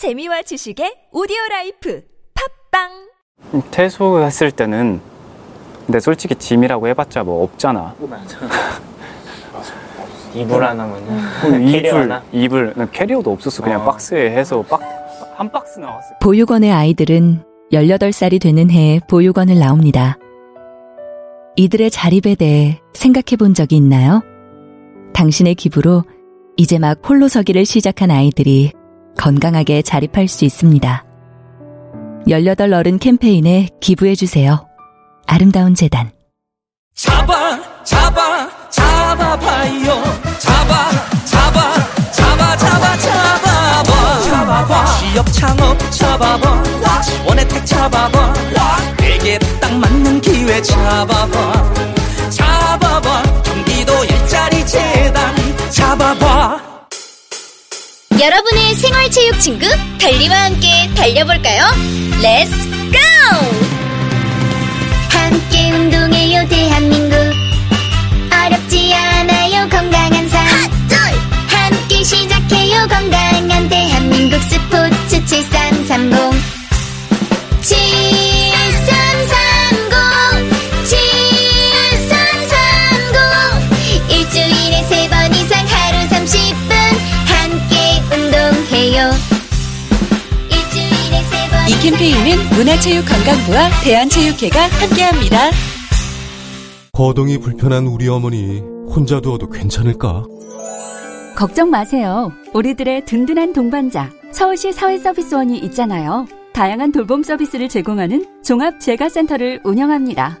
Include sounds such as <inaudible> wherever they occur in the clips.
재미와 지식의 오디오 life 팟빵 퇴소했을 때는 근데 솔직히 짐이라고 해봤자 뭐 없잖아. <laughs> 이불 그 <laughs> 캐리어 이불? 이불, 난 캐리어도 없었어. 그냥 어. 박스에 해서 박, 한 박스 나왔어. 보육원의 아이들은 18살이 되는 해에 보육원을 나옵니다. 이들의 자립에 대해 생각해 본 적이 있나요? 당신의 기부로 이제 막 홀로 서기를 시작한 아이들이 건강하게 자립할 수 있습니다. 18 어른 캠페인에 기부해 주세요. 아름다운 재단. 잡아 잡아 잡아봐요. 잡아 잡아 잡아 잡아 잡아봐. 잡아봐. 취업 창업 잡아봐. 원혜택 잡아봐. 내게 딱 맞는 기회 잡아봐. 잡아바. 경기도 일자리 재단. 잡아바 여러분의 생활체육 친구 달리와 함께 달려볼까요? Let's go! 함께 운동해요 대한민국. 어렵지 않아요 건강한 삶. 함께 시작해요 건강한 대한민국 스포츠 7330 문화체육관광부와 대한체육회가 함께합니다. 거동이 불편한 우리 어머니 혼자 두어도 괜찮을까? 걱정 마세요. 우리들의 든든한 동반자 서울시 사회서비스원이 있잖아요. 다양한 돌봄 서비스를 제공하는 종합재가센터를 운영합니다.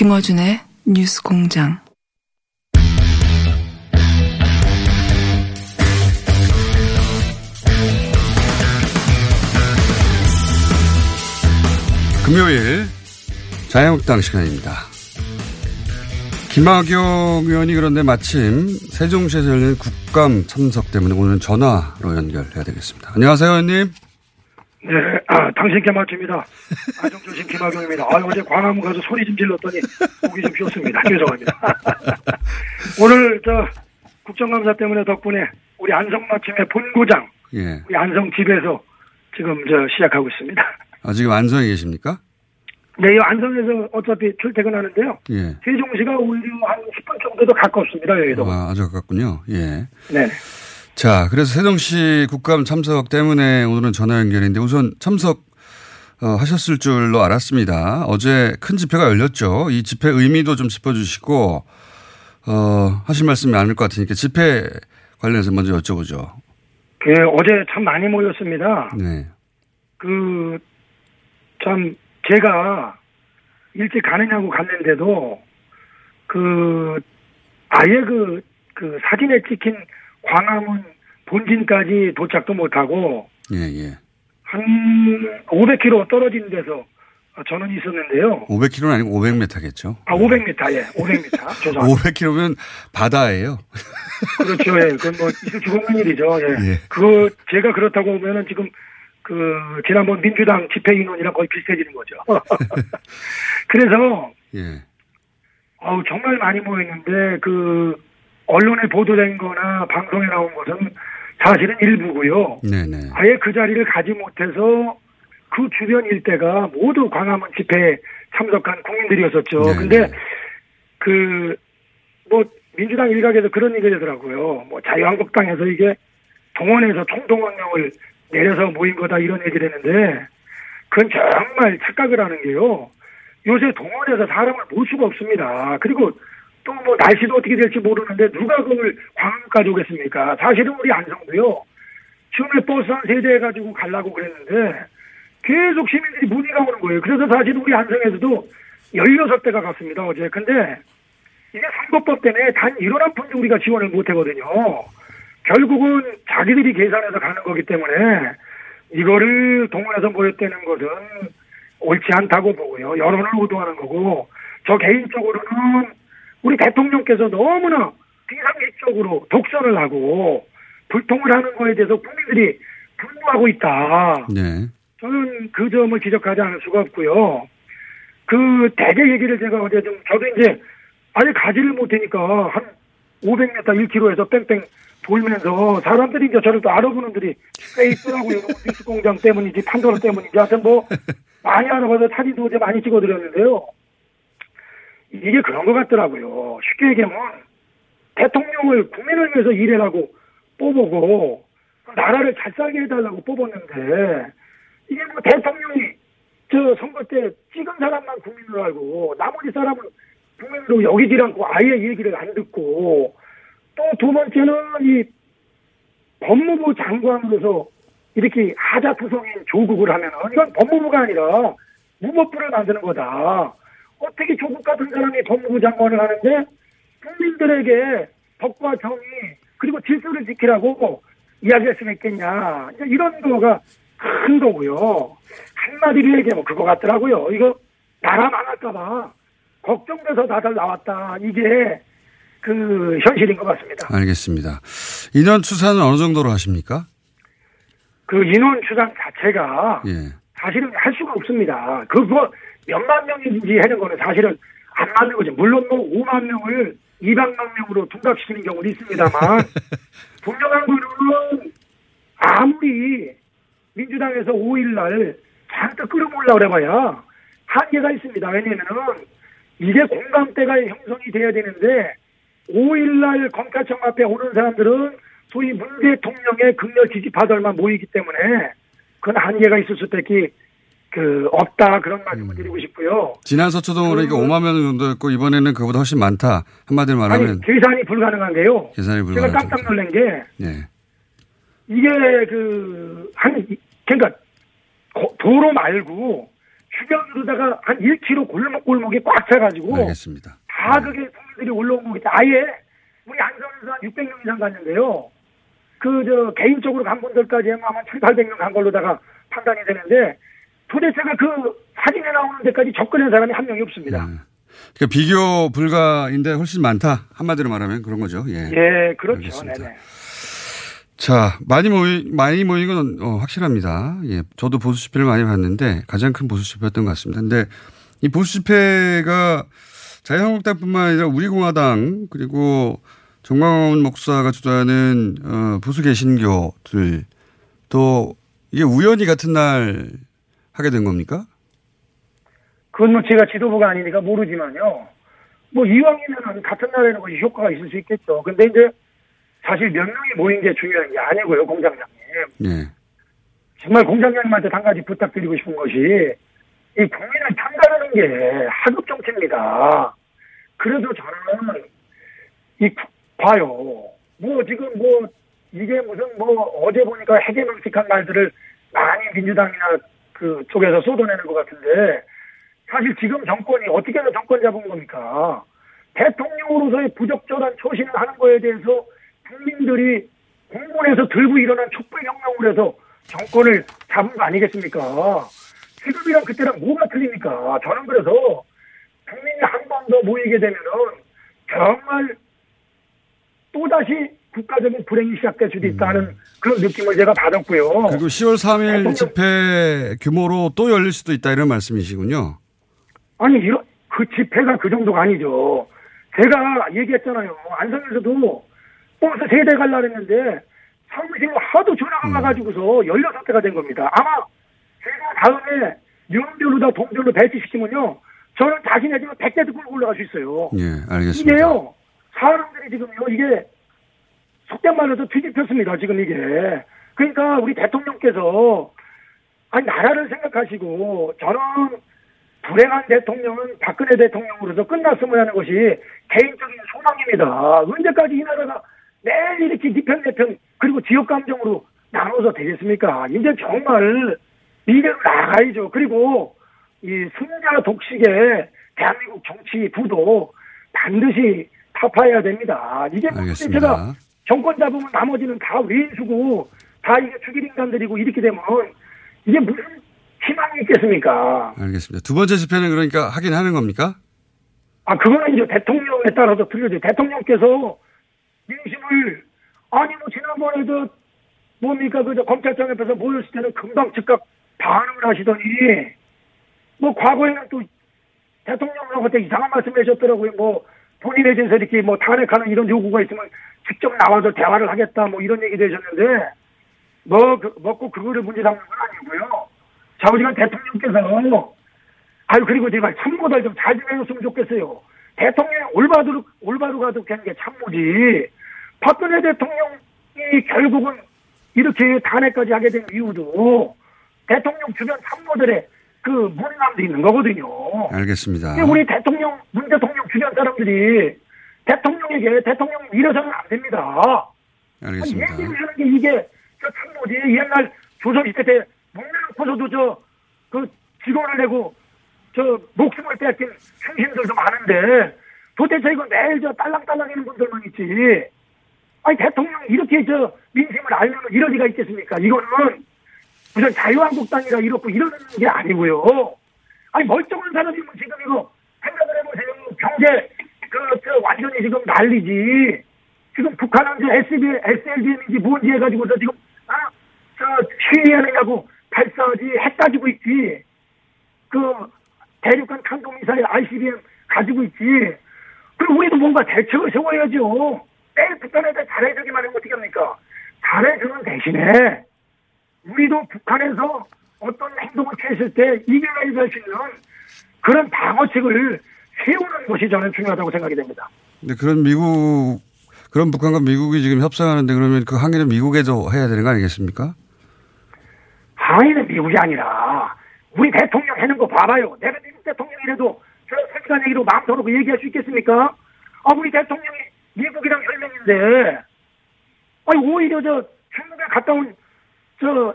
김어준의 뉴스 공장. 금요일 자유한국당 시간입니다. 김학용 의원이 그런데 마침 세종시에서 열린 국감 참석 때문에 오늘 전화로 연결해야 되겠습니다. 안녕하세요, 의원님. 네, 아, 당신께 맞춥니다. 아정조심 김학용입니다. 아, 어제 광화문 가서 소리 좀 질렀더니 목이 좀 쉬었습니다. 죄송합니다. <laughs> 오늘 저 국정감사 때문에 덕분에 우리 안성맞춤의 본고장, 예. 우리 안성 집에서 지금 저 시작하고 있습니다. 아, 지금 안성에 계십니까? 네, 이 안성에서 어차피 출퇴근하는데요. 예. 세종시가 오히려 한 10분 정도도 가깝습니다, 여기도. 아, 아주 가깝군요. 예. 네. 자, 그래서 세종시 국감 참석 때문에 오늘은 전화 연결인데 우선 참석 어, 하셨을 줄로 알았습니다. 어제 큰 집회가 열렸죠. 이 집회 의미도 좀 짚어주시고 어, 하실 말씀이 많을 것 같으니까 집회 관련해서 먼저 여쭤보죠. 그 어제 참 많이 모였습니다. 네. 그, 참, 제가 일찍 가느냐고 갔는데도, 그, 아예 그, 그 사진에 찍힌 광화문 본진까지 도착도 못하고, 예, 예. 한 500km 떨어진 데서 저는 있었는데요. 500km는 아니고 500m겠죠. 아, 500m, 예, 500m. <laughs> 죄송합니다. 500km면 바다예요. 그렇죠, 예. 그건 뭐, 없는 일이죠, 예. 예. 그거, 제가 그렇다고 보면은 지금, 그, 지난번 민주당 집회 인원이랑 거의 비슷해지는 거죠. <laughs> 그래서, <laughs> 예. 어우, 정말 많이 모였는데, 그, 언론에 보도된 거나 방송에 나온 것은 사실은 일부고요. 네네. 아예 그 자리를 가지 못해서 그 주변 일대가 모두 광화문 집회에 참석한 국민들이었었죠. 네, 근데 네. 그, 뭐, 민주당 일각에서 그런 얘기가 되더라고요. 뭐, 자유한국당에서 이게 동원해서 총동원령을 내려서 모인 거다 이런 얘기를 했는데, 그건 정말 착각을 하는 게요. 요새 동원해서 사람을 모을 수가 없습니다. 그리고 또 뭐 날씨도 어떻게 될지 모르는데 누가 그걸 광화문까지 오겠습니까? 사실은 우리 안성도요. 처음에 버스 한 세대 가지고 가려고 그랬는데 계속 시민들이 문의가 오는 거예요. 그래서 사실 우리 안성에서도 16대가 갔습니다, 어제. 근데 이게 선거법 때문에 단 1원 한 푼도 우리가 지원을 못 하거든요. 결국은 자기들이 계산해서 가는 거기 때문에 이거를 동원해서 모였다는 것은 옳지 않다고 보고요. 여론을 우도하는 거고 저 개인적으로는 우리 대통령께서 너무나 비상식적으로 독선을 하고 불통을 하는 거에 대해서 국민들이 분노하고 있다. 네. 저는 그 점을 지적하지 않을 수가 없고요. 그 대개 얘기를 제가 어제 좀 저도 이제 아예 가지를 못하니까 한 500m 1km에서 뺑뺑 돌면서 사람들이 이제 저를 또 알아보는들이 꽤 있더라고요. <laughs> 뉴스 공장 때문인지 판도라 때문인지 하여튼 뭐 많이 알아봐서 사진도 어제 많이 찍어드렸는데요. 이게 그런 것 같더라고요. 쉽게 얘기하면 대통령을 국민을 위해서 일해라고 뽑고 나라를 잘 살게 해달라고 뽑았는데 이게 뭐 대통령이 저 선거 때 찍은 사람만 국민으로 알고 나머지 사람은 국민으로 여기질 않고 아예 얘기를 안 듣고 또 두 번째는 이 법무부 장관으로서 이렇게 하자투성인 조국을 하면은 이건 법무부가 아니라 무법부를 만드는 거다. 어떻게 조국 같은 사람이 법무부 장관을 하는데 국민들에게 법과 정의 그리고 질서를 지키라고 이야기할 수가 있겠냐. 이런 거가 큰 거고요. 한마디로 얘기하면 그거 같더라고요. 이거 나라 망할까봐 걱정돼서 다들 나왔다. 이게 그 현실인 것 같습니다. 알겠습니다. 인원 추산은 어느 정도로 하십니까? 그 인원 추산 자체가 예. 사실은 할 수가 없습니다. 그거 몇만 명인지 하는 거는 사실은 안 맞는 거죠. 물론 뭐 5만 명을 200만 명으로 둔갑시키는 경우도 있습니다만 <laughs> 분명한 거는 아무리 민주당에서 5일날 잔뜩 끌어모으려고 그래봐야 한계가 있습니다. 왜냐면은 이게 공감대가 형성이 돼야 되는데 5일날 검찰청 앞에 오는 사람들은 소위 문 대통령의 극렬 지지파들만 모이기 때문에 그건 한계가 있을 수밖에 그 없다 그런 말씀을 드리고 싶고요. 지난 서초동으로 그러니까 5만 명 정도였고 이번에는 그보다 훨씬 많다. 한마디로 말하면 아니 계산이 불가능한 게요. 계산이 제가 불가능한 깜짝 놀란 게 네. 이게 그한 그러니까 고- 도로 말고 주변으로다가 한 1km 골목 골목이 꽉 차가지고 알겠습니다. 다 그게 국민들이 올라온 거기 아예 우리 안성에서 한 600명 이상 갔는데요. 그 저 개인적으로 간 분들까지 하면 아마 7, 800명 간 걸로다가 판단이 되는데 도대체가 그 사진에 나오는 데까지 접근한 사람이 한 명이 없습니다. 그러니까 비교 불가인데 훨씬 많다. 한마디로 말하면 그런 거죠. 예. 예, 그렇죠. 알겠습니다. 네네. 자, 많이 모이, 많이 모인 건 어, 확실합니다. 예. 저도 보수 집회를 많이 봤는데 가장 큰 보수 집회였던 것 같습니다. 근데 이 보수 집회가 자유한국당뿐만 아니라 우리공화당 그리고 정광훈 목사가 주도하는 어, 보수 개신교들 또 이게 우연히 같은 날 하게 된 겁니까? 그건 뭐 제가 지도부가 아니니까 모르지만요. 뭐 이왕이면 같은 날에는 것이 효과가 있을 수 있겠죠. 근데 이제 사실 몇 명이 모인 게 중요한 게 아니고요, 공장장님. 예. 정말 공장장님한테 한 가지 부탁드리고 싶은 것이 이 국민을 편가르는 게 하급 정치입니다. 그래도 저는 이 구- 봐요. 뭐 지금 뭐 이게 무슨 뭐 어제 보니까 해괴망측한 말들을 많이 민주당이나 그 쪽에서 쏟아내는 것 같은데 사실 지금 정권이 어떻게 해서 정권 잡은 겁니까? 대통령으로서의 부적절한 처신을 하는 거에 대해서 국민들이 공문에서 들고 일어난 촛불혁명을 해서 정권을 잡은 거 아니겠습니까? 지금이랑 그때랑 뭐가 틀립니까? 저는 그래서 국민이 한 번 더 모이게 되면은 정말 또다시 국가적인 불행이 시작될 수도 있다는 그런 느낌을 제가 받았고요. 그리고 10월 3일 대통령- 집회 규모로 또 열릴 수도 있다 이런 말씀이시군요. 아니 이런 그 집회가 그 정도가 아니죠. 제가 얘기했잖아요. 안성에서도 버스 세대 갈라 했는데 사무실로 하도 전화가 음. 와가지고서 16대가 된 겁니다. 아마 제가 다음에 명별로 다 동별로 배치시키면요. 저는 자신의 집에 100대도 끌고 올라갈 수 있어요. 예, 알겠습니다. 이게요. 사람들이 지금요. 이게 속된 말로도 뒤집혔습니다. 지금 이게. 그러니까 우리 대통령께서 아니 나라를 생각하시고 저는 불행한 대통령은 박근혜 대통령으로서 끝났으면 하는 것이 개인적인 소망입니다. 언제까지 이 나라가 매일 이렇게 니편 내편 그리고 지역 감정으로 나눠서 되겠습니까? 이제 정말 이대로 나가야죠. 그리고 이 승자 독식의 대한민국 정치 부도 반드시 타파해야 됩니다. 이게 뭐 알겠습니다. 제가 정권 잡으면 나머지는 다 외인수고 다 이게 죽일 인간들이고 이렇게 되면 이게 무슨 희망이 있겠습니까? 알겠습니다. 두 번째 집회는 그러니까 하긴 하는 겁니까? 아, 그거는 이제 대통령에 따라서 틀려져. 대통령께서 민심을, 아니, 뭐, 지난번에 저, 뭡니까, 그, 저, 검찰청 옆에서 모였을 때는 금방 즉각 반응을 하시더니, 뭐, 과거에는 또, 대통령한테 이상한 말씀 하셨더라고요. 뭐, 본인에 대해서 이렇게 뭐, 탄핵하는 이런 요구가 있으면 직접 나와서 대화를 하겠다, 뭐, 이런 얘기도 하셨는데, 뭐, 그, 먹고 그거를 문제 삼는 건 아니고요. 좌우지간 대통령께서, 아유, 그리고 제가 참모들 좀잘 좀 해줬으면 좋겠어요. 대통령이 올바로, 올바로 가득한 게 참모지. 박근혜 대통령이 결국은 이렇게 탄핵까지 하게 된 이유도 대통령 주변 참모들의 그 무능함도 있는 거거든요. 알겠습니다. 우리 대통령, 문 대통령 주변 사람들이 대통령에게 대통령이 이래서는 안 됩니다. 알겠습니다. 얘기를 하는 게 이게 저 참모지 옛날 조선시대 때 목매놓고서도 저그 직원을 내고 저 목숨을 빼앗긴 충신들도 많은데 도대체 이거 매일 저 딸랑딸랑이는 분들만 있지. 아니 대통령이 이렇게 저 민심을 알면 이럴 리가 있겠습니까? 이거는 무슨 자유한국당이라 이렇고 이러는 게 아니고요. 아니 멀쩡한 사람이면 지금 이거 생각을 해보세요. 경제 그, 저 완전히 지금 난리지. 지금 북한은 이제 SB, SLBM인지 뭔지 해가지고서 지금, 아, 저, 시위하느냐고 발사하지, 핵 가지고 있지. 그, 대륙간 탄도미사일 ICBM 가지고 있지. 그리고 우리도 뭔가 대책을 세워야죠. 매일 북한한테 잘해주기만 하면 어떻게 합니까? 잘해주는 대신에, 우리도 북한에서 어떤 행동을 취했을 때 이겨내야 수 있는 그런 방어책을 세우는 것이 저는 중요하다고 생각이 됩니다. 근데 그런 미국, 그런 북한과 미국이 지금 협상하는데 그러면 그 항의는 미국에도 해야 되는 거 아니겠습니까? 항의는 미국이 아니라 우리 대통령 해는 거 봐봐요. 내가 미국 대통령이라도 저 솔직한 얘기로 마음 터놓고 얘기할 수 있겠습니까? 아, 우리 대통령이 미국이랑 혈맹인데, 아니, 오히려 저 중국에 갔다 온 저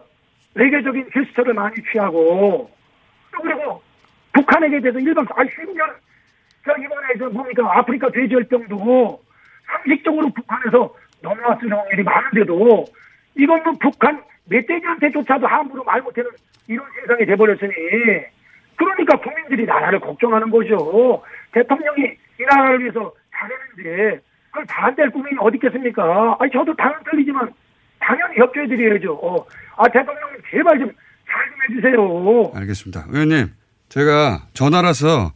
외교적인 제스처를 많이 취하고, 또 그리고 북한에게 대해서 일반, 아, 10년, 저 이번에 저 뭡니까, 아프리카 돼지열병도 상식적으로 북한에서 넘어왔을 확률이 많은데도, 이건 뭐 북한 멧돼지한테조차도 함부로 말 못하는 이런 세상이 돼버렸으니, 그러니까 국민들이 나라를 걱정하는 거죠. 대통령이 이 나라를 위해서 잘했는데, 그걸 반대할 국민이 어디 있겠습니까? 아니, 저도 당연 틀리지만, 당연히 협조해 드려야죠. 어. 아, 대통령님, 제발 좀잘좀 해주세요. 알겠습니다. 의원님, 제가 전화라서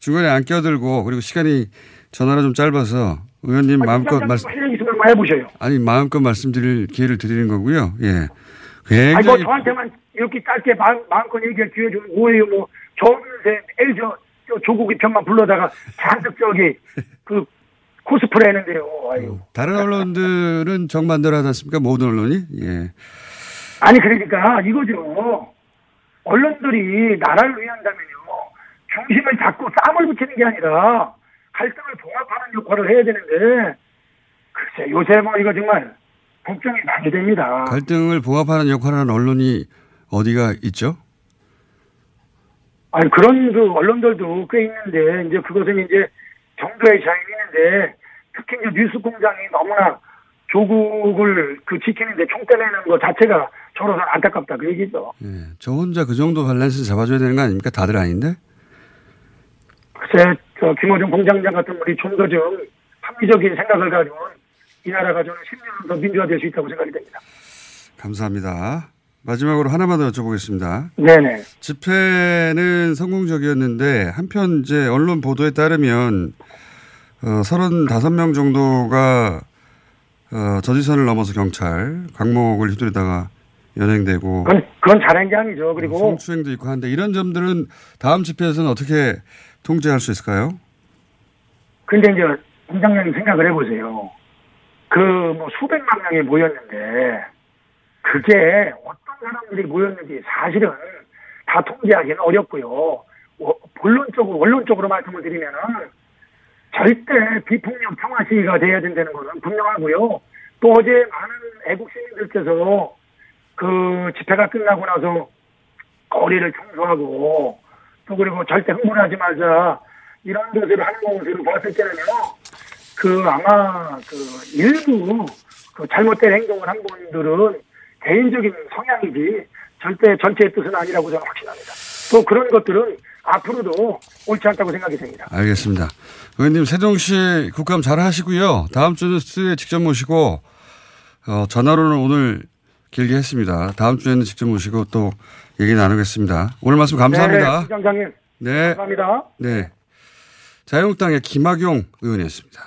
중간에 안 끼어들고 그리고 시간이 전화라 좀 짧아서 의원님 마음껏 말씀, 해보셔요. 아니, 마음껏 말씀드릴 기회를 드리는 거고요. 예. 아니, 뭐 굉장히 저한테만 이렇게 짧게 마음, 마음껏 얘기할 기회 주면 뭐예요, 뭐. 저분세 에이, 저, 저 조국이 편만 불러다가 <laughs> 잔뜩 저기, 그, 코스프레 했는데요. 아유. 다른 언론들은 정반대로 하지 않습니까? 모든 언론이? 예. 아니, 그러니까 이거죠. 언론들이 나라를 위한다면요. 중심을 잡고 쌈을 붙이는 게 아니라 갈등을 봉합하는 역할을 해야 되는데, 글쎄, 요새 뭐 이거 정말 걱정이 많이 됩니다. 갈등을 봉합하는 역할을 하는 언론이 어디가 있죠? 아니, 그런 그 언론들도 꽤 있는데, 이제 그것은 이제 정도의 차이는 있는데, 특히 이제 뉴스 공장이 너무나 조국을 그 지키는데 총대 내는 것 자체가 저로서는 안타깝다 그 얘기죠. 예. 저 혼자 그 정도 밸런스 잡아줘야 되는 거 아닙니까? 다들 아닌데? 글쎄, 저 김호중 공장장 같은 분이 좀 더 좀 합리적인 생각을 가지고 이 나라가 저는 10년 더 민주화될 수 있다고 생각이 됩니다. 감사합니다. 마지막으로 하나만 더 여쭤보겠습니다. 네네. 집회는 성공적이었는데 한편 이제 언론 보도에 따르면 어, 35명 정도가 어, 저지선을 넘어서 경찰 광목을 휘두르다가 연행되고 그건, 그건 잘한 게 아니죠. 그리고 성추행도 있고 한데 이런 점들은 다음 집회에서는 어떻게 통제할 수 있을까요? 근데 이제 공장장님 생각을 해보세요. 그 뭐 수백만 명이 모였는데 그게 어떤 사람들이 모였는지 사실은 다 통제하기는 어렵고요. 어, 본론적으로 원론적으로 말씀을 드리면은 절대 비폭력 평화 시위가 돼야 된다는 것은 분명하고요. 또 어제 많은 애국 시민들께서 그 집회가 끝나고 나서 거리를 청소하고 또 그리고 절대 흥분하지 말자 이런 것을 하는 것으로 봤을 때는요 그 아마 그 일부 그 잘못된 행동을 한 분들은 개인적인 성향이지 절대 전체의 뜻은 아니라고 저는 확신합니다. 또 그런 것들은 앞으로도 옳지 않다고 생각이 됩니다. 알겠습니다. 의원님 세종시 국감 잘 하시고요. 다음 주는 스튜디오에 직접 모시고 어, 전화로는 오늘 길게 했습니다. 다음 주에는 직접 모시고 또 얘기 나누겠습니다. 오늘 말씀 감사합니다. 네, 시장장님. 네. 감사합니다. 네. 자유한국당의 김학용 의원이었습니다.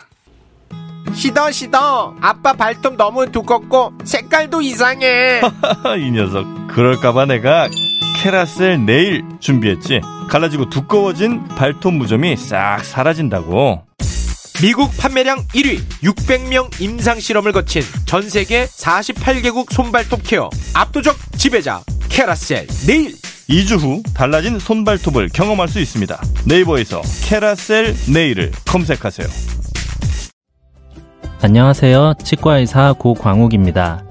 시더 시더 아빠 발톱 너무 두껍고 색깔도 이상해 <laughs> 이 녀석 그럴까봐 내가 캐라셀 네일 준비했지? 갈라지고 두꺼워진 발톱 무좀이 싹 사라진다고. 미국 판매량 1위 600명 임상 실험을 거친 전 세계 48개국 손발톱 케어 압도적 지배자 캐라셀 네일. 2주 후 달라진 손발톱을 경험할 수 있습니다. 네이버에서 캐라셀 네일을 검색하세요. 안녕하세요. 치과의사 고광욱입니다.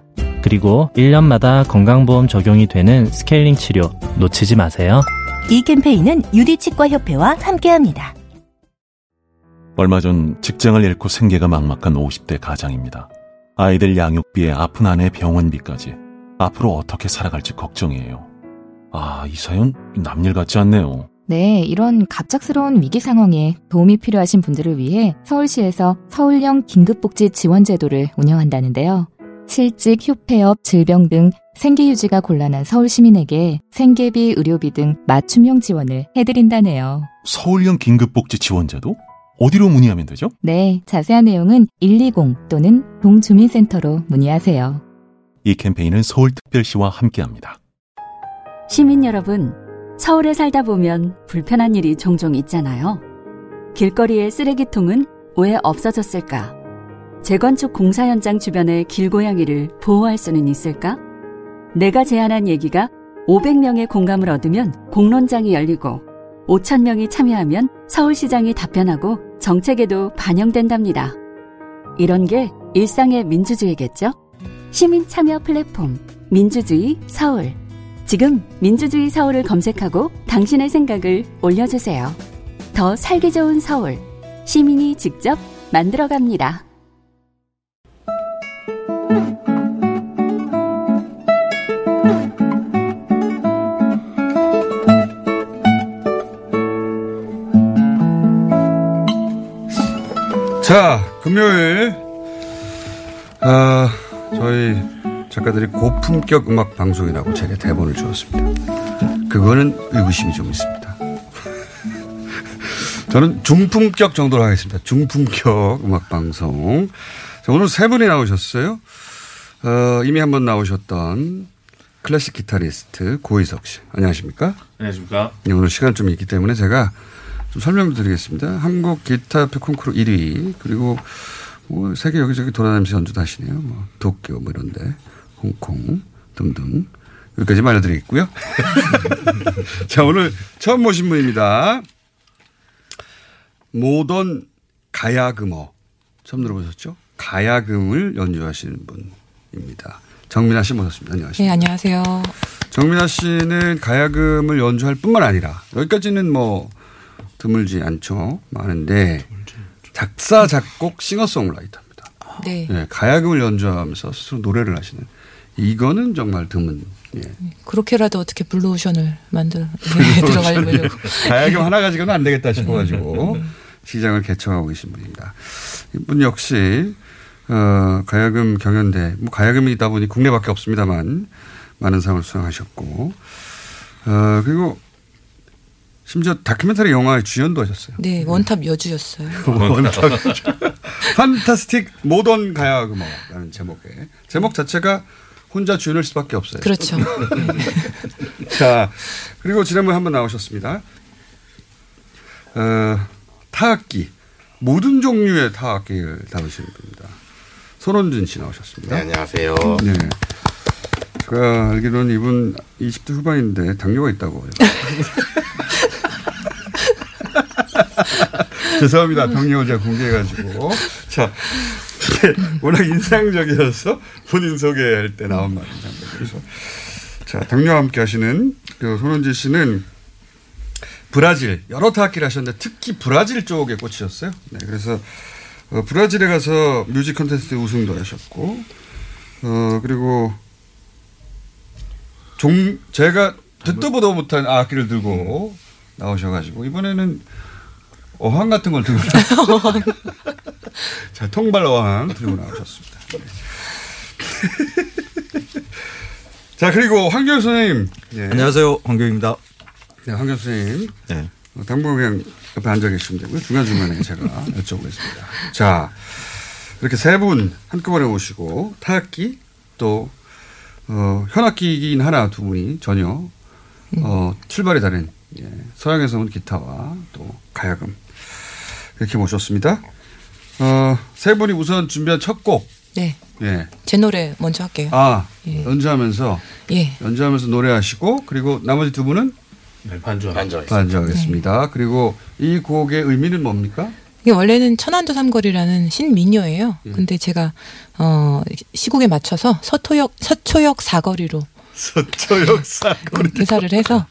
그리고 1년마다 건강보험 적용이 되는 스케일링 치료 놓치지 마세요. 이 캠페인은 유디치과협회와 함께합니다. 얼마 전 직장을 잃고 생계가 막막한 50대 가장입니다. 아이들 양육비에 아픈 아내 병원비까지 앞으로 어떻게 살아갈지 걱정이에요. 아, 이 사연 남일 같지 않네요. 네, 이런 갑작스러운 위기 상황에 도움이 필요하신 분들을 위해 서울시에서 서울형 긴급복지 지원제도를 운영한다는데요. 실직, 휴폐업, 질병 등 생계 유지가 곤란한 서울 시민에게 생계비, 의료비 등 맞춤형 지원을 해드린다네요. 서울형 긴급복지 지원제도? 어디로 문의하면 되죠? 네, 자세한 내용은 120 또는 동주민센터로 문의하세요. 이 캠페인은 서울특별시와 함께합니다. 시민 여러분, 서울에 살다 보면 불편한 일이 종종 있잖아요. 길거리의 쓰레기통은 왜 없어졌을까? 재건축 공사 현장 주변의 길고양이를 보호할 수는 있을까? 내가 제안한 얘기가 500명의 공감을 얻으면 공론장이 열리고 5,000명이 참여하면 서울시장이 답변하고 정책에도 반영된답니다. 이런 게 일상의 민주주의겠죠? 시민 참여 플랫폼 민주주의 서울. 지금 민주주의 서울을 검색하고 당신의 생각을 올려주세요. 더 살기 좋은 서울. 시민이 직접 만들어갑니다. 자, 금요일, 아, 저희 작가들이 고품격 음악 방송이라고 제게 대본을 주었습니다. 그거는 의구심이 좀 있습니다. <laughs> 저는 중품격 정도로 하겠습니다. 중품격 음악 방송. 자, 오늘 세 분이 나오셨어요. 어, 이미 한 번 나오셨던 클래식 기타리스트 고희석 씨. 안녕하십니까? 안녕하십니까? 네, 오늘 시간 좀 있기 때문에 제가 좀 설명을 드리겠습니다. 한국 기타협회 콩쿠르 1위 그리고 뭐 세계 여기저기 돌아다니면서 연주도 하시네요. 뭐 도쿄 뭐 이런데 홍콩 등등 여기까지 알려드리겠고요. <laughs> 자 오늘 처음 모신 분입니다. 모던 가야금어 처음 들어보셨죠? 가야금을 연주하시는 분입니다. 정민아 씨 모셨습니다. 안녕하십니까? 네, 안녕하세요. 정민아 씨는 가야금을 연주할 뿐만 아니라 여기까지는 뭐 드물지 않죠. 많은데 작사 작곡 싱어송라이터입니다. 네. 네, 가야금을 연주하면서 스스로 노래를 하시는 이거는 정말 드문. 예. 그렇게라도 어떻게 블루오션을 만들어 네, <laughs> 들어가려고. <laughs> 가야금 하나 가지고는 안 되겠다 싶어가지고 시장을 개척하고 계신 분입니다. 이분 역시 어, 가야금 경연대 뭐 가야금이다 보니 국내밖에 없습니다만 많은 상을 수상하셨고 어, 그리고 심지어 다큐멘터리 영화의 주연도 하셨어요. 네, one top 여주였어요. <laughs> one top Fantastic Modern 가야그머라는 제목의 제목 자체가 혼자 주연일 수밖에 없어요. 그렇죠. <laughs> 자 그리고 지난번에 한번 나오셨습니다. 어, 타악기 모든 종류의 타악기를 다루시는 분입니다. 손원진 씨 나오셨습니다. 네, 안녕하세요. 네. 제가 알기로는 이분 20대 후반인데 당뇨가 있다고. <laughs> 죄송합니다. 당뇨 제가 공개해가지고. 자, 워낙 인상적이어서 본인 소개할 때 나온 말입니다. 그래서 자, 당뇨와 함께 하시는 그 손원진 씨는 브라질 여러 타악기를 하셨는데 특히 브라질 쪽에 꽂히셨어요. 네, 그래서 어, 브라질에 가서 music contest 우승도 하셨고, 어, 그리고 종, 제가 듣도 보도 못한 악기를 들고 나오셔가지고, 이번에는 어항 같은 걸 들고 나오셨어요. <laughs> 자, 통발 어항 들고 나오셨습니다. 네. <laughs> 자, 그리고 황교익 선생님. 예. 안녕하세요. 황교익입니다. 네, 황교익 선생님. 네. 어, 당분 그냥 옆에 앉아 계시면 되고요. 중간 중간에 제가 여쭤보겠습니다. 자, 이렇게 세 분 한꺼번에 오시고 타악기 또 어, 현악기이긴 하나 두 분이 전혀 어, 출발이 다른 예, 서양에서 온 기타와 또 가야금 이렇게 모셨습니다. 어, 세 분이 우선 준비한 첫 곡. 네. 예. 제 노래 먼저 할게요. 아, 예. 연주하면서 예. 연주하면서 노래하시고 그리고 나머지 두 분은 네, 반주 반주 반주하겠습니다. 그리고 이 곡의 의미는 뭡니까? 이게 원래는 천안도 삼거리라는 신민요예요. 예. 근데 제가 어 시국에 맞춰서 서초역 서초역 사거리로 서초역 사거리 개사를 해서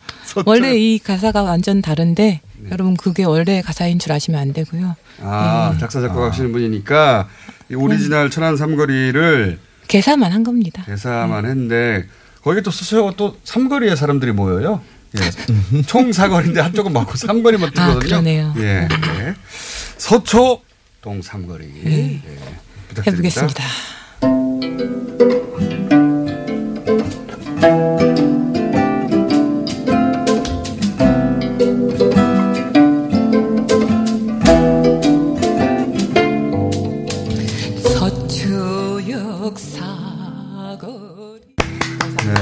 원래 이 가사가 완전 다른데 여러분 그게 원래 가사인 줄 아시면 안 되고요. 아, 예. 작사 작곡 하시는 분이니까 이 오리지널 천안 삼거리를 개사만 한 겁니다. 개사만 했는데 거기 또 서초역 또 삼거리에 사람들이 모여요. 예. 총 사거리인데 한쪽은 막고 삼거리만 아, 뜨거든요. 그러네요. 예. 예. 서초 동 삼거리. 네. 예. 부탁드립니다. 해보겠습니다. 서초역 사거리 네.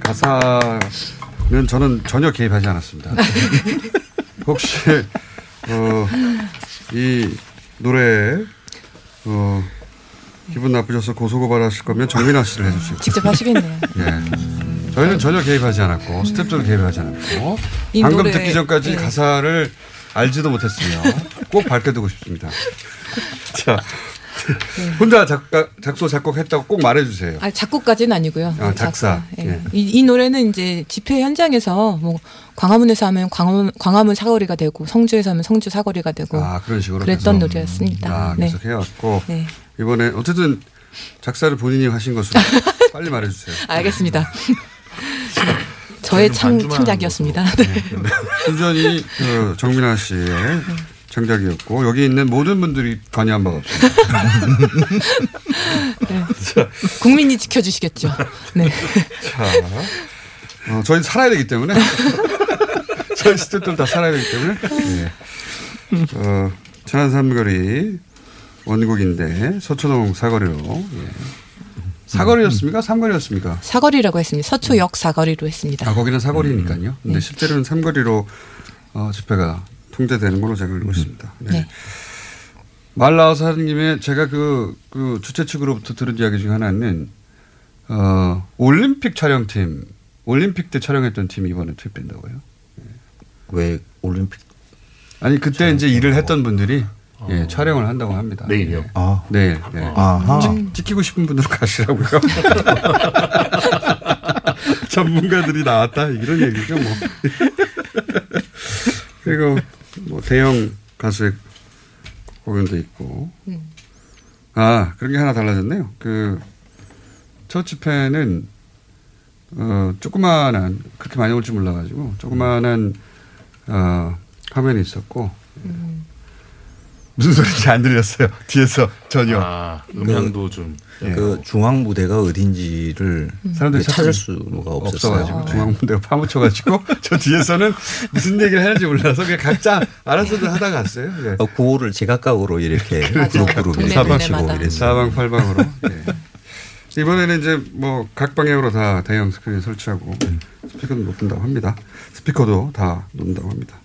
가사는 저는 전혀 개입하지 않았습니다. <laughs> 혹시 어, 이 노래에 어, 기분 나쁘셔서 고소고발하실 거면 정민아 씨를 해주시고 직접 하시겠네요. <laughs> 예. 저희는 전혀 개입하지 않았고 스텝들도 개입하지 않았고 이 방금 노래, 듣기 전까지 예. 가사를 알지도 못했으며 꼭 밝혀두고 싶습니다. <laughs> 자, 혼자 작가, 작소 작곡했다고 꼭 말해주세요. 아 작곡까지는 아니고요. 아, 작사. 예. 예. 이, 이 노래는 이제 집회 현장에서 뭐 광화문에서 하면 광화문, 광화문 사거리가 되고 성주에서 하면 성주 사거리가 되고 아 그런 식으로 그랬던 계속. 노래였습니다. 아, 네. 계속 해왔고 네. 이번에 어쨌든 작사를 본인이 하신 것으로 <laughs> 빨리 말해주세요. 알겠습니다. 저의 창, 창작이었습니다. 네. 순전히 그 정민아 씨의 창작이었고 여기 있는 모든 분들이 관여한 바가 없습니다. <laughs> 네. 국민이 지켜주시겠죠. 네. 자, 어, 저희 살아야 되기 때문에 <laughs> 저희 스태프들 다 살아야 되기 때문에 네. 어, 천안 삼거리 원곡인데 서초동 사거리로 예. 사거리였습니까? 삼거리였습니까? 사거리라고 했습니다. 서초역 사거리로 했습니다. 아 거기는 사거리니까요. 음. 근데 실제로는 삼거리로 어, 집회가 통제되는 걸로 제가 알고 있습니다. 네. 네. 말 나와서 하는 김에 제가 그, 그 주최 측으로부터 들은 이야기 중에 하나는 어, 올림픽 촬영팀, 올림픽 때 촬영했던 팀이 이번에 투입된다고요. 왜 올림픽? 아니 그때 이제 일을 했던 분들이 예, 촬영을 한다고 합니다. 내일이요? 아. 내일. 네. 아하. 찍, 찍히고 싶은 분들은 가시라고요. <laughs> 전문가들이 나왔다 이런 얘기죠 뭐. <laughs> 그리고 뭐 대형 가수의 공연도 있고. 음. 아 그런 게 하나 달라졌네요. 그첫 집회는 어 조그마한 그렇게 많이 올 줄 몰라가지고 조그마한 어 화면이 있었고 무슨 소리인지 안 들렸어요. <laughs> 뒤에서 전혀. 아, 음향도 좀. 예. 그 중앙 무대가 어딘지를 사람들이 찾을 수가 없어가지고 없었어요. 중앙문대가 파묻혀가지고 <laughs> 저 뒤에서는 무슨 얘기를 하는지 몰라서 그냥 각자 알아서들 하다 갔어요. 예. 어, 구호를 제각각으로 이렇게 그렇죠. <laughs> 그룹 그룹 이렇게 사방 치고 이랬어요. 사방팔방으로. 예. 이번에는 이제 뭐 각 방향으로 다 대형 스크린 설치하고 스피커도 놓는다고 합니다. 스피커도 다 놓는다고 합니다.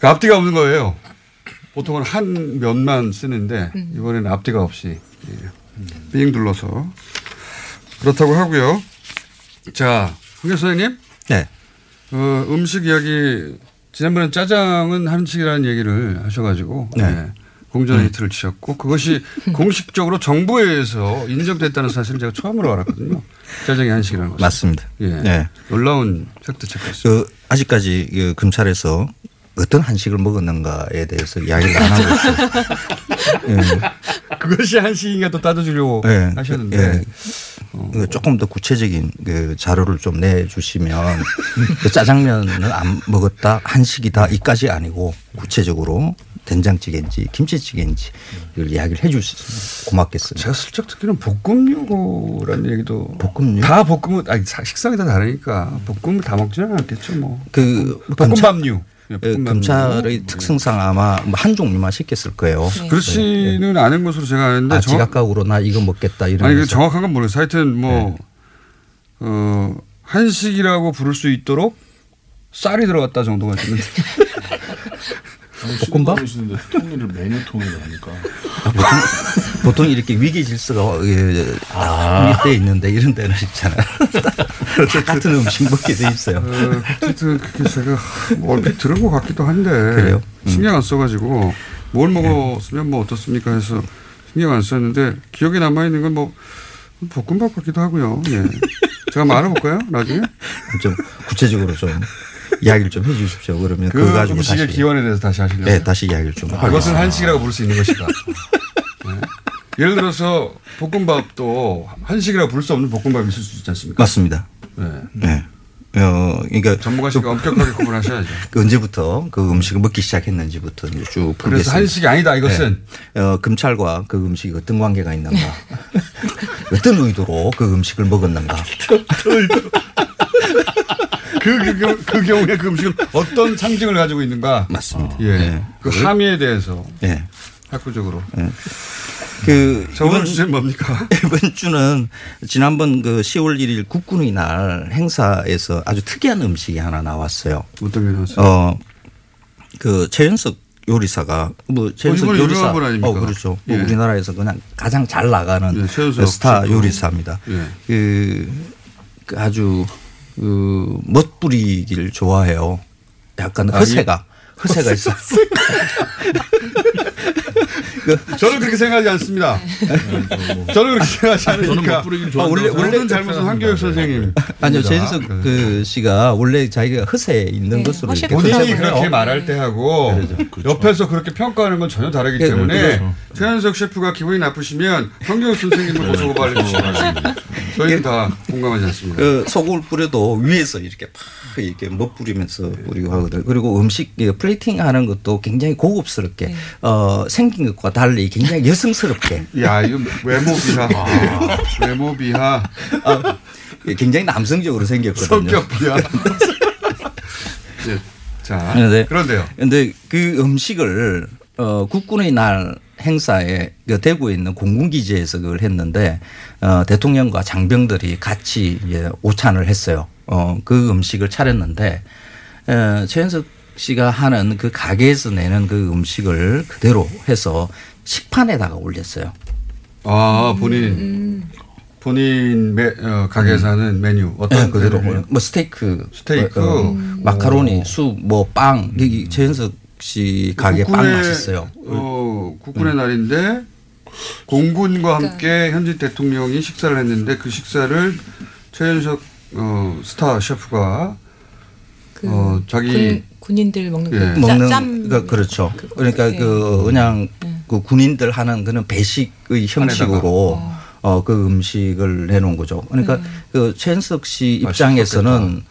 그 앞뒤가 없는 거예요. 보통은 한 면만 쓰는데 이번에는 앞뒤가 없이 예. 삥 둘러서 그렇다고 하고요. 자, 홍교 선생님. 네. 어, 음식 이야기 지난번에 짜장은 한식이라는 얘기를 하셔가지고 네. 네. 공전 히트를 치셨고 그것이 <laughs> 공식적으로 정부에 의해서 인정됐다는 사실을 제가 처음으로 알았거든요. 짜장이 한식이라는 것. 맞습니다. 예. 네. 놀라운 팩트 체크였어요. 그 아직까지 그 검찰에서 어떤 한식을 먹었는가에 대해서 이야기를 안 하고 있어요. <laughs> 예. 그것이 한식인가 또 따져주려고 예. 하셨는데 예. 그 조금 더 구체적인 그 자료를 좀 내주시면 그 짜장면을 안 먹었다 한식이다 이까지 아니고 구체적으로 된장찌개인지 김치찌개인지 이걸 이야기를 해줄 수 있으면 고맙겠습니다. 제가 슬쩍 듣기는 볶음요거라는 얘기도 볶음요? 다 볶음은 아니 사- 식성이 다 다르니까 볶음을 다 먹지는 않겠죠 뭐. 그 볶음밥류. 예, 그 볶음밥류. 검찰의 특성상 아마 뭐한 종류만 시켰을 거예요. 네. 그렇지는 않은 것으로 제가 아는데 아, 지각각으로 나 이거 먹겠다 아니 그 정확한 건 모르겠어요. 하여튼 뭐 네. 어, 한식이라고 부를 수 있도록 쌀이 들어갔다 정도가 있는데 볶음밥? 통일을 메뉴 통일을 하니까. 보통, 이렇게 위기 질서가 예, 아. 딱 분리돼 있는데 이런 데는 있잖아요. <laughs> 다 같은 음식 먹게 돼 있어요. 어, 어쨌든 그게 제가 뭐 얼핏 들은 것 같기도 한데 그래요? 음. 신경 안 써가지고 뭘 먹었으면 뭐 어떻습니까 해서 신경 안 썼는데 기억에 남아 있는 건 뭐 볶음밥 같기도 하고요. 예. <laughs> 제가 한번 알아볼까요? 나중에 좀 구체적으로 좀 이야기를 좀 해주십시오. 그러면 그 그거 가지고 음식의 다시 기원에 대해서 다시 하시려고. 네, 다시 이야기를 좀. 아, 그것은 한식이라고 부를 수 있는 것이다. <laughs> 네. 예를 들어서 볶음밥도 한식이라고 부를 수 없는 볶음밥이 있을 수 있지 않습니까? 맞습니다. 네. 네. 어, 그러니까 전문가시니까 엄격하게 구분하셔야죠. <laughs> 그 언제부터 그 음식을 먹기 시작했는지부터 이제 쭉 그래서 보겠습니다. 한식이 아니다, 이것은? 네. 어, 검찰과 그 음식이 어떤 관계가 있는가, <laughs> 어떤 의도로 그 음식을 먹었는가. <laughs> 그, 그, 경우- 그 경우에 그 음식은 어떤 상징을 가지고 있는가? 맞습니다. 예. 네. 그 함의에 대해서 예. 학구적으로. 그 저번 주제는 뭡니까? <laughs> 이번 주는 지난번 그 10월 1일 국군의 날 행사에서 아주 특이한 음식이 하나 나왔어요. 어떤 게 나왔어요? 어, 그 최연석 요리사가 뭐 최연석 이번에 요리사? 어 그렇죠. 뭐 예. 우리나라에서 그냥 가장 잘 나가는 예, 최연석 스타. 요리사입니다. 예. 그, 그 아주 그 멋부리기를 좋아해요. 약간 아, 허세가 허세가 있어. <laughs> <laughs> 저는 그렇게 생각하지 않습니다. <laughs> 저는 그렇게 생각하지 않으니까. 아, 원래 원래 잘못은 한교육 선생님. 아니요 최연석 그 씨가 원래 자기가 허세 있는 네, 것으로 본인이 그렇게. 말할 때 하고 옆에서 그렇게 평가하는 건 전혀 다르기 네, 때문에 그렇죠. 최현석 셰프가 기분이 나쁘시면 황교육 선생님을 고소고발해 주시면 저희는 다 공감하지 않습니다. 그 소금을 뿌려도 위에서 이렇게 팍 이렇게 멋부리면서 뿌리고 하거든요. 그리고 음식 이 플레이팅 하는 것도 굉장히 고급스럽게 어, 생긴 것과 달리 굉장히 여성스럽게. 야, 이거 외모 비하. 아. 외모 비하. 아, 굉장히 남성적으로 생겼거든요. 성격 비하. <laughs> 예. 자, 그런데, 그런데요. 근데 그 음식을 어, 국군의 날 행사에 그 대구에 있는 공군기지에서 그걸 했는데 어, 대통령과 장병들이 같이 오찬을 했어요. 어, 그 음식을 차렸는데 어, 최현석 씨가 하는 그 가게에서 내는 그 음식을 그대로 해서 식판에다가 올렸어요. 아, 본인. 본인 매, 어, 가게에서 하는 메뉴. 어떤 네, 그대로 메뉴? 뭐 스테이크, 스테이크. 어, 음. 마카로니, 쑥, 뭐 빵. 여기 최현석 씨 가게 빵 국군의, 맛있어요. 어, 음. 국군의 날인데 공군과 함께 현직 대통령이 식사를 했는데 그 식사를 최현석 어, 스타 셰프가 어, 자기 군, 군인들 먹는 예. 그 먹는 짬그 그렇죠. 그러니까 예. 그 그냥 그 군인들 하는 그런 배식의 형식으로 어그 음식을 내놓은 거죠. 그러니까 네. 그 최현석 씨 입장에서는 그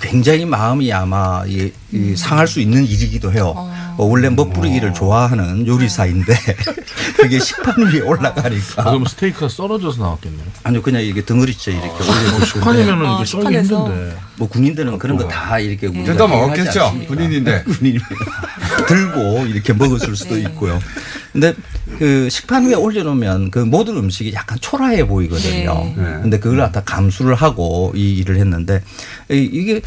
굉장히 마음이 아마 이, 이 상할 수 있는 일이기도 해요. 어, 원래 멋부리기를 좋아하는 요리사인데 <laughs> 그게 식판 위에 올라가니까. 아, 그럼 스테이크가 썰어져서 나왔겠네요. 아니요, 그냥 이게 덩어리째 이렇게 올려놓고. 식판이면은 이게 아, 썰기. 힘든데. 뭐 군인들은 그런 거 다 이렇게 우리가 일단 먹었겠죠. 군인인데. <laughs> 군인이 들고 이렇게 먹었을 수도 있고요. 근데 그 식판 위에 올려놓으면 그 모든 음식이 약간 초라해 보이거든요. 네. 네. 근데 그걸 갖다 감수를 하고 이 일을 했는데 이- 이게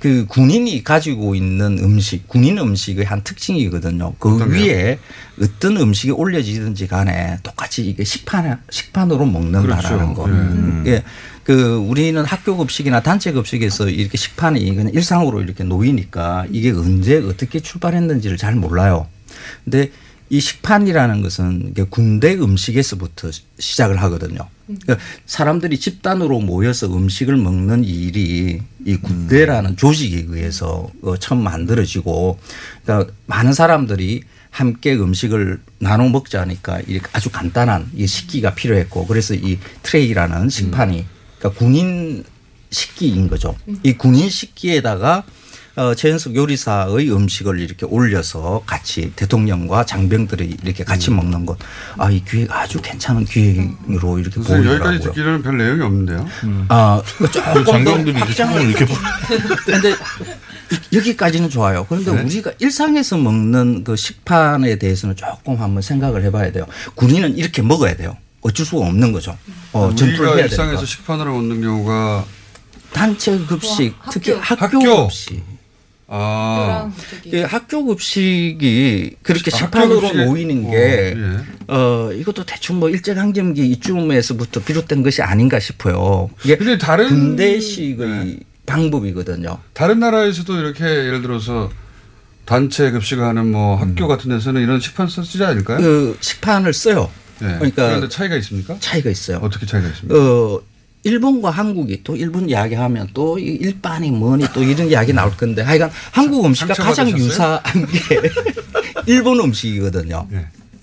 그 군인이 가지고 있는 음식, 군인 음식의 한 특징이거든요. 그 어떤? 위에 어떤 음식이 올려지든지 간에 똑같이 이게 식판, 식판으로 먹는다라는 그렇죠. 거. 음. 예. 그 우리는 학교 급식이나 단체 급식에서 이렇게 식판이 그냥 일상으로 이렇게 놓이니까 이게 언제 어떻게 출발했는지를 잘 몰라요. 근데 이 식판이라는 것은 이게 군대 음식에서부터 시- 시작을 하거든요. 그러니까 사람들이 집단으로 모여서 음식을 먹는 이 일이 이 군대라는 조직에 의해서 어, 처음 만들어지고 그러니까 많은 사람들이 함께 음식을 나눠 먹자니까 이렇게 아주 간단한 이 식기가 필요했고 그래서 이 트레이라는 식판이 그러니까 군인 식기인 거죠. 이 군인 식기에다가 어, 최현석 요리사의 음식을 이렇게 올려서 같이 대통령과 장병들이 이렇게 같이 먹는 것. 아, 이 기획 아주 괜찮은 기획으로 이렇게 선생님 여기까지 보이더라고요. 듣기로는 별 내용이 없는데요. 아, 조금 더 장병들이 손을 이렇게 근데 여기까지는 좋아요. 그런데 네? 우리가 일상에서 먹는 그 식판에 대해서는 조금 한번 생각을 해봐야 돼요. 군인은 이렇게 먹어야 돼요. 어쩔 수가 없는 거죠. 어, 전투를 우리가 해야 일상에서 되니까. 식판으로 먹는 경우가 단체 급식, 특히 학교, 학교. 급식. 아. 예, 학교 급식이 그렇게 아, 식판으로 급식에- 모이는 어, 게, 예. 어, 이것도 대충 뭐 일제강점기 이쯤에서부터 비롯된 것이 아닌가 싶어요. 이게 근데 다른 군대식의 방법이거든요. 다른 나라에서도 이렇게 예를 들어서 단체 급식을 하는 뭐 학교 같은 데서는 이런 식판 써- 쓰지 않을까요? 그 식판을 써요. 네. 그러니까 그런데 차이가 있습니까? 차이가 있어요. 어떻게 차이가 있습니까? 어, 일본과 한국이 또 일본 이야기하면 또이 일반이 뭐니 또 이런 이야기 나올 건데 하여간 한국 음식과 가장? 유사한 게 <laughs> 일본 음식이거든요.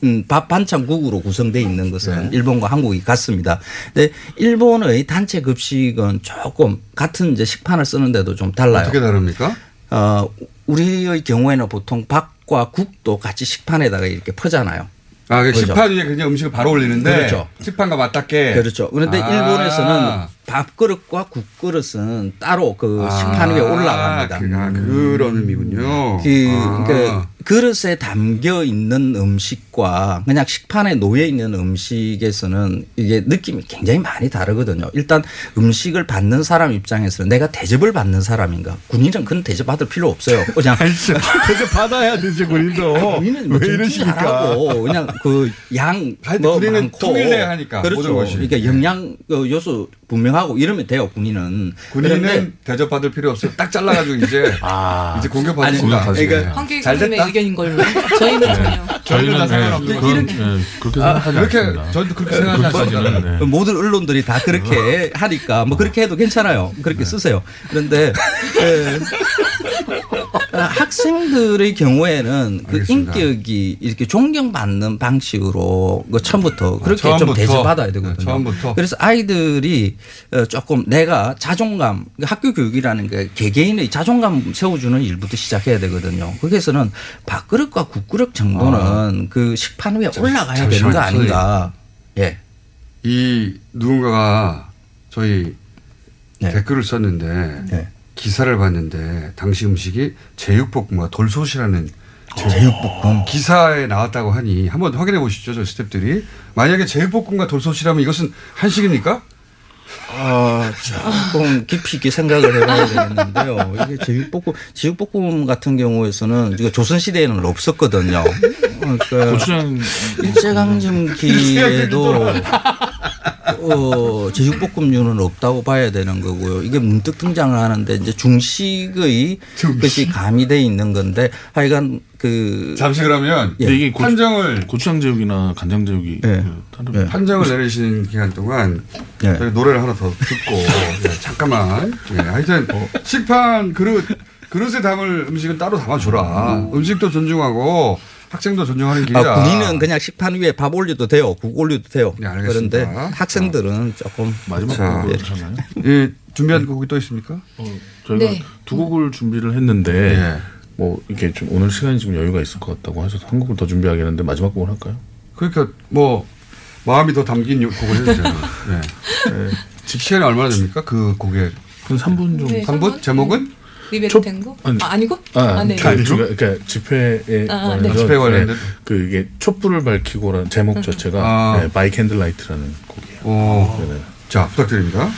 음, 밥 반찬국으로 구성되어 있는 것은 네. 일본과 한국이 같습니다. 근데 일본의 단체 급식은 조금 같은 이제 식판을 쓰는데도 좀 달라요. 어떻게 다릅니까? 어, 우리의 경우에는 보통 밥과 국도 같이 식판에다가 이렇게 퍼잖아요. 아, 그 그죠? 식판 위에 그냥 음식을 바로 올리는데 그렇죠. 식판과 맞닿게 그렇죠. 그런데 아. 일본에서는 밥그릇과 국그릇은 따로 그 식판 위에 올라갑니다. 그, 아, 그런 의미군요. 그, 아. 그 그릇에 담겨 있는 음식과 그냥 식판에 놓여 있는 음식에서는 이게 느낌이 굉장히 많이 다르거든요. 일단 음식을 받는 사람 입장에서는 내가 대접을 받는 사람인가? 군인은 그런 대접 받을 필요 없어요. 그냥 <laughs> 대접 받아야 되지 군인도. 군인은 뭐왜 이러십니까? 잘하고 그냥 그양 뭐 군인은 많고 통일돼야 하니까, 그렇죠. 그러니까 영양 어, 요소 분명하고 이러면 돼요. 군인은 군인은 그런데 대접 받을 필요 없어요. 딱 잘라가지고 이제 <laughs> 이제 공격 아니, 받는다. 그러니까 황교익 님의 의견인 걸로. <laughs> 저희는 전혀. 저희는 다 네, 상관없는 그런-. 네, 그렇게 아, 생각하지 그렇게 않습니다. 저도 그렇게 네, 생각하지 않습니다. 네. 모든 언론들이 다 그렇게 하니까 뭐 그렇게 해도 괜찮아요. 그렇게 쓰세요. 그런데 에, 아, <laughs> 학생들의 경우에는 그 알겠습니다. 인격이 이렇게 존경받는 방식으로 그 처음부터 그렇게 좀 처음부터. 대접받아야 되거든요. 네, 처음부터. 그래서 아이들이 어, 조금 내가 자존감, 학교 교육이라는 게 개개인의 자존감 세워주는 일부터 시작해야 되거든요. 거기에서는 밥그릇과 국그릇 정도는 그 식판 위에 올라가야 되는 거 아닌가. 예. 이 누군가가 저희 네. 댓글을 썼는데 기사를 봤는데 당시 음식이 제육볶음과 돌솥이라는 제육볶음 기사에 나왔다고 하니 한번 확인해 보시죠, 저 스탭들이 만약에 제육볶음과 돌솥이라면 이것은 한식입니까? 아, 조금 깊이 있게 생각을 해봐야 되겠는데요. 이게 제육볶음, 제육볶음 같은 경우에서는 이거 조선시대에는 없었거든요. 그러니까 고추장 일제강점기에도 어, 제육볶음류는 없다고 봐야 되는 거고요. 이게 문득 등장을 하는데 이제 중식의 것이 가미돼 있는 건데 하여간 그 잠시 그러면 예. 이게 고추, 판정을 고추장 제육이나 간장 제육이 예. 그 다른 판정을 내리시는 기간 동안 예. 저희 노래를 하나 더 듣고 예, 잠깐만 예, 하여튼 식판 그릇 그릇에 담을 음식은 따로 담아줘라 음식도 존중하고 학생도 존중하는 길이다 아, 군인은 그냥 식판 위에 밥 올려도 돼요. 국 올려도 돼요. 네, 알겠습니다. 그런데 학생들은 조금 마지막 자, 곡을 하나요? 예, 준비한 곡이 또 있습니까? 저희가 네. 두 곡을 준비를 했는데 예. 뭐 이렇게 좀 오늘 시간이 좀 여유가 있을 것 같다고 해서 한 곡을 더 준비하겠는데 마지막 곡을 할까요? 그러니까 뭐 마음이 더 담긴 곡을 되잖아요. <laughs> 네. 네. 집 시간이 얼마나 됩니까? 그 곡에 한 3분 정도. 네, 3분? 제목은? 리베르 탱고? 아니, 아, 아니고? 아, 네. 그, 그, 그러니까 집회에 아, 관련해서 네. 집회 관련된? 그 이게 촛불을 밝히고라는 제목 음. 자체가 아. 네, By Candlelight라는 곡이에요. 오. 네네. 자, 부탁드립니다.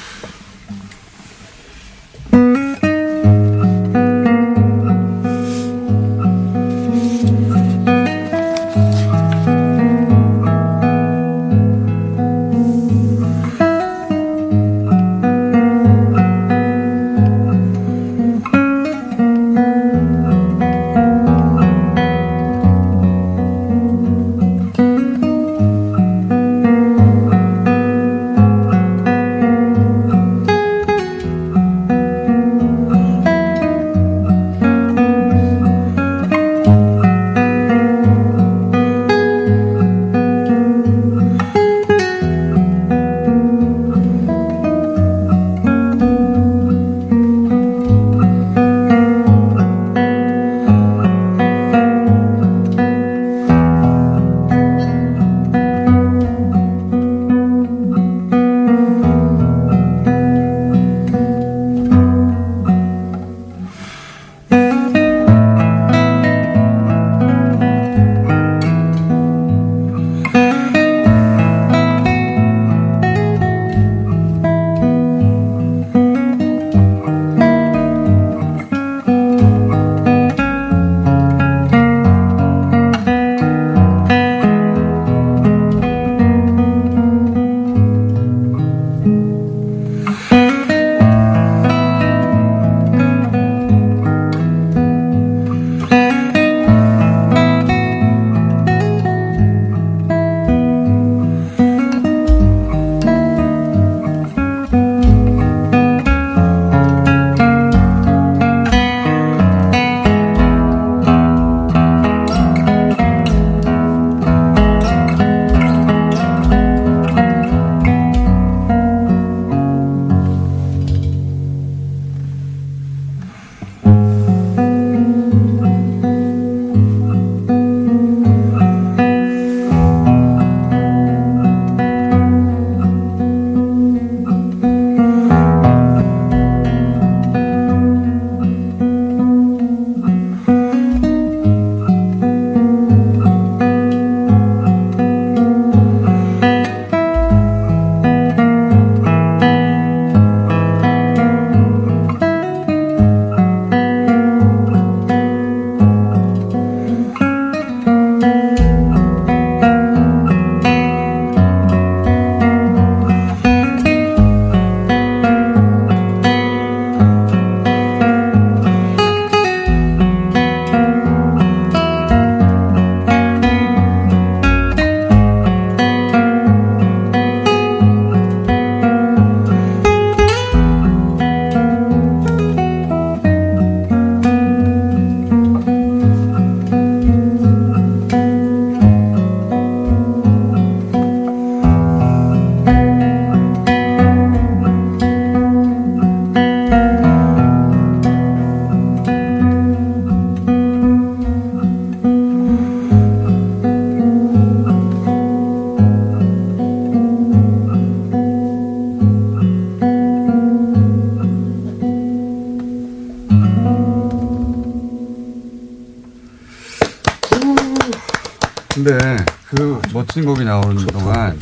그 멋진 곡이 나오는 동안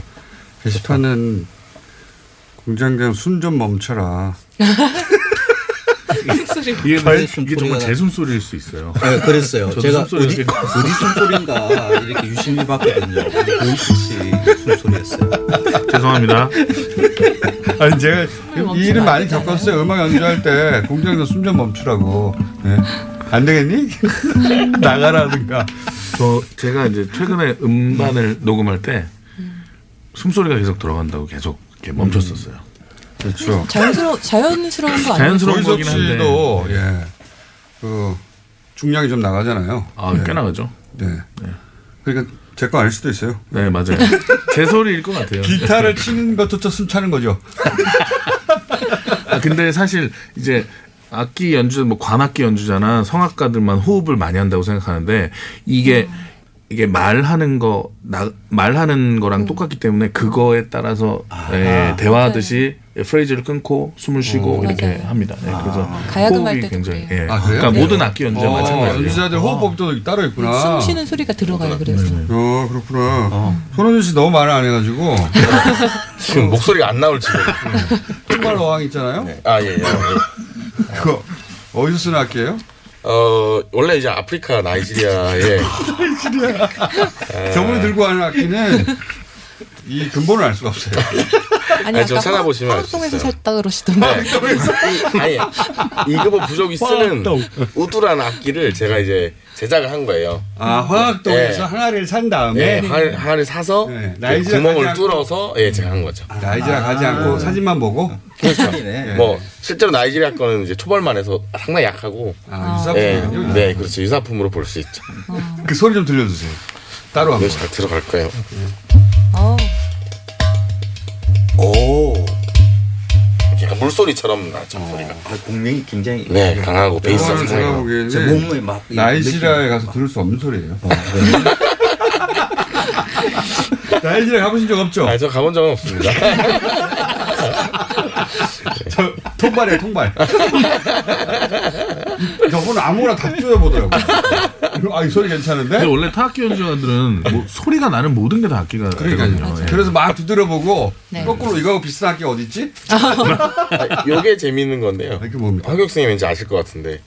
게시판은 공장장 순 좀 멈춰라. <laughs> 이게, 정말 제 숨소리일 수 있어요. 네, 그랬어요. 제가 숨소리가 어디, <laughs> 어디 숨소리인가 이렇게 유심히 봤거든요. 근데 거의 씨 숨소리였어요. 죄송합니다. <laughs> 아니 제가 이 일은 많이 겪었어요. 음악 연주할 때 공장장 순좀 멈추라고. 네. 안 되겠니? 나가라든가. 저 제가 이제 최근에 음반을 녹음할 때 숨소리가 계속 들어간다고 계속 이렇게 멈췄었어요. 그렇죠. 자연스러워 자연스러운 거 아니에요? 자연스러운 거긴 한데. 씨도 예. 그 중량이 좀 나가잖아요. 아, 예. 꽤 나가죠. 네. 그러니까 제 거 아닐 수도 있어요. 네, 맞아요. <laughs> 제 소리일 것 같아요. 기타를 치는 것조차 숨차는 거죠. <laughs> 아, 근데 사실 이제 악기 연주자, 뭐 관악기 연주자나 성악가들만 호흡을 많이 한다고 생각하는데 이게 이게 말하는 거, 나, 말하는 거랑 똑같기 때문에 그거에 따라서 예, 대화하듯이 프레이즈를 끊고 숨을 쉬고 오. 이렇게 맞아요. 합니다. 네, 그래서 가야금 할 호흡이 때도 굉장히 그래요. 예. 아, 그래요? 그러니까 네. 모든 악기 연주자 어, 마찬가지예요. 연주자들 호흡법도 따로 있구나. 숨 쉬는 소리가 들어가요. 그래서 어, 그렇구나. 손호준 씨 너무 말을 안 해가지고. <laughs> 지금 목소리가 안 나올 지금. 통발 어항 있잖아요. 아, 예, 예. <laughs> 그거 어디서 쓰는 악기예요? 어, 원래 이제 아프리카 나이지리아에 <laughs> 저분이 들고 가는 악기는 이 근본을 알 수가 없어요. 아니 아니, 좀 찾아보시면 화학동에서 있어요. 살다 그러시던데. 네. 아니, 이급은 부족이 쓰는 우두라는 악기를 제가 이제 제작을 한 거예요. 아, 화학동에서 네. 하나를 산 다음에 네, 하나- 하나를 사서 그 나이지리아 구멍을 뚫어서 예, 제가 한 거죠. 나이지리아 가지 않고 사진만 보고 네. 뭐 실제로 나이지리아 거는 이제 초벌만 해서 상당히 약하고 아, 네, 유사품이군요. 네, 그렇죠. 유사품으로 볼 수 있죠. 그 소리 좀 들려주세요. 따로 한번. 잘 들어갈 거예요. 약간 물소리처럼 나죠 소리가. 아, 공명이 굉장히 네, 강하고 베이스가 이거는 제가 보기에는 제 몸에 막 나이지리아에 가서 들을 수 없는 소리예요. <laughs> 나이지리아 가보신 적 없죠? 아, 저 가본 적은 없습니다. <laughs> 저 통발이에요, 통발. <laughs> 저분은 아무거나 다 쪼여보더라고. 아, 이 소리 괜찮은데? 근데 원래 타악기 연주자들은 뭐 소리가 나는 모든 게 다 악기가 그러니까요. 되거든요. 예. 그래서 막 두드려보고 네. 거꾸로 이거하고 비슷한 악기 어디 있지? 아, 요게 재밌는 건데요. 이게 뭡니까? 황경 선생님 왠지 아실 것 같은데.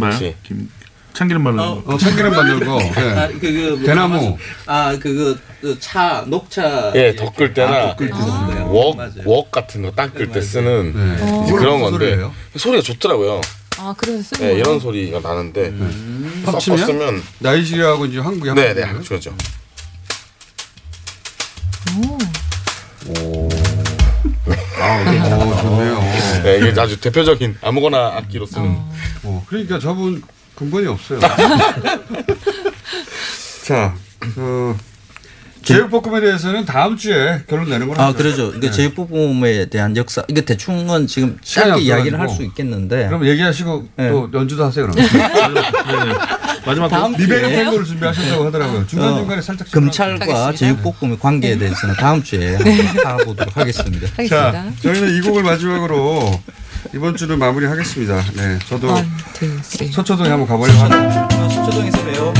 혹시? 김 참기름 바르는 어, 거. 어, 참기름 만들고. <laughs> 아, 예. 그거 대나무. 아 그거 그차 녹차 예, 덮을 때나 아, 덮을 때 쓰는 거예요. 웍, 맞아요. 웍 같은 거 닦을 때 쓰는 네. 이제 이거는 그런 무슨 건데 소리예요? 소리가 좋더라고요. 아 그래서 쓰는 예, 거예요? 이런 소리가 나는데 합치면? 섞었으면 나이지리아하고 이제 한국이 네, 합쳐진 네, 거예요? 합쳐죠. 아, 어, 좋네요. 네, 이게 아주 대표적인 아무거나 악기로 쓰는. 어, 그러니까 저분 근본이 없어요. <laughs> 자, 어, 제육볶음에 대해서는 다음 주에 결론 내는 걸로 아 하죠. 그러죠. 그러니까 네. 제육볶음에 대한 역사 이게 대충은 지금 짧게 이야기를. 할 수 있겠는데 그럼 얘기하시고 네. 또 연주도 하세요 그럼. <laughs> 마지막 다음 리베리 주에 탱고를 준비하셨다고 하더라고요. 중간 중간에 살짝 금찰과 제육볶음의 관계에 대해서는 다음 주에 한번 알아보도록 하겠습니다. 자, 저희는 이 곡을 마지막으로 이번 주는 마무리하겠습니다. 네, 저도 원. 서초동에 한번 가보려고 하는데 서초동에서 봬요.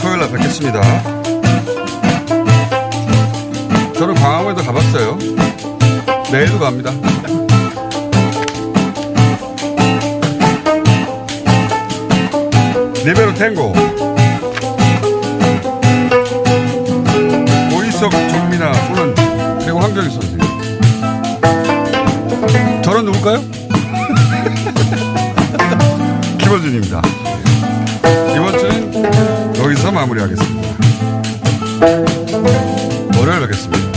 토요일 날 뵙겠습니다. 저는 광화문에도 가봤어요. 내일도 갑니다. 리베로 탱고 오이석 황정희 선생님 저는 누굴까요? <laughs> 김원준입니다. 이번 주는 여기서 마무리하겠습니다. 월요일 뵙겠습니다.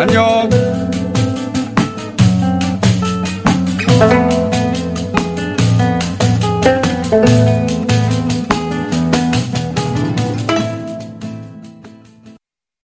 안녕.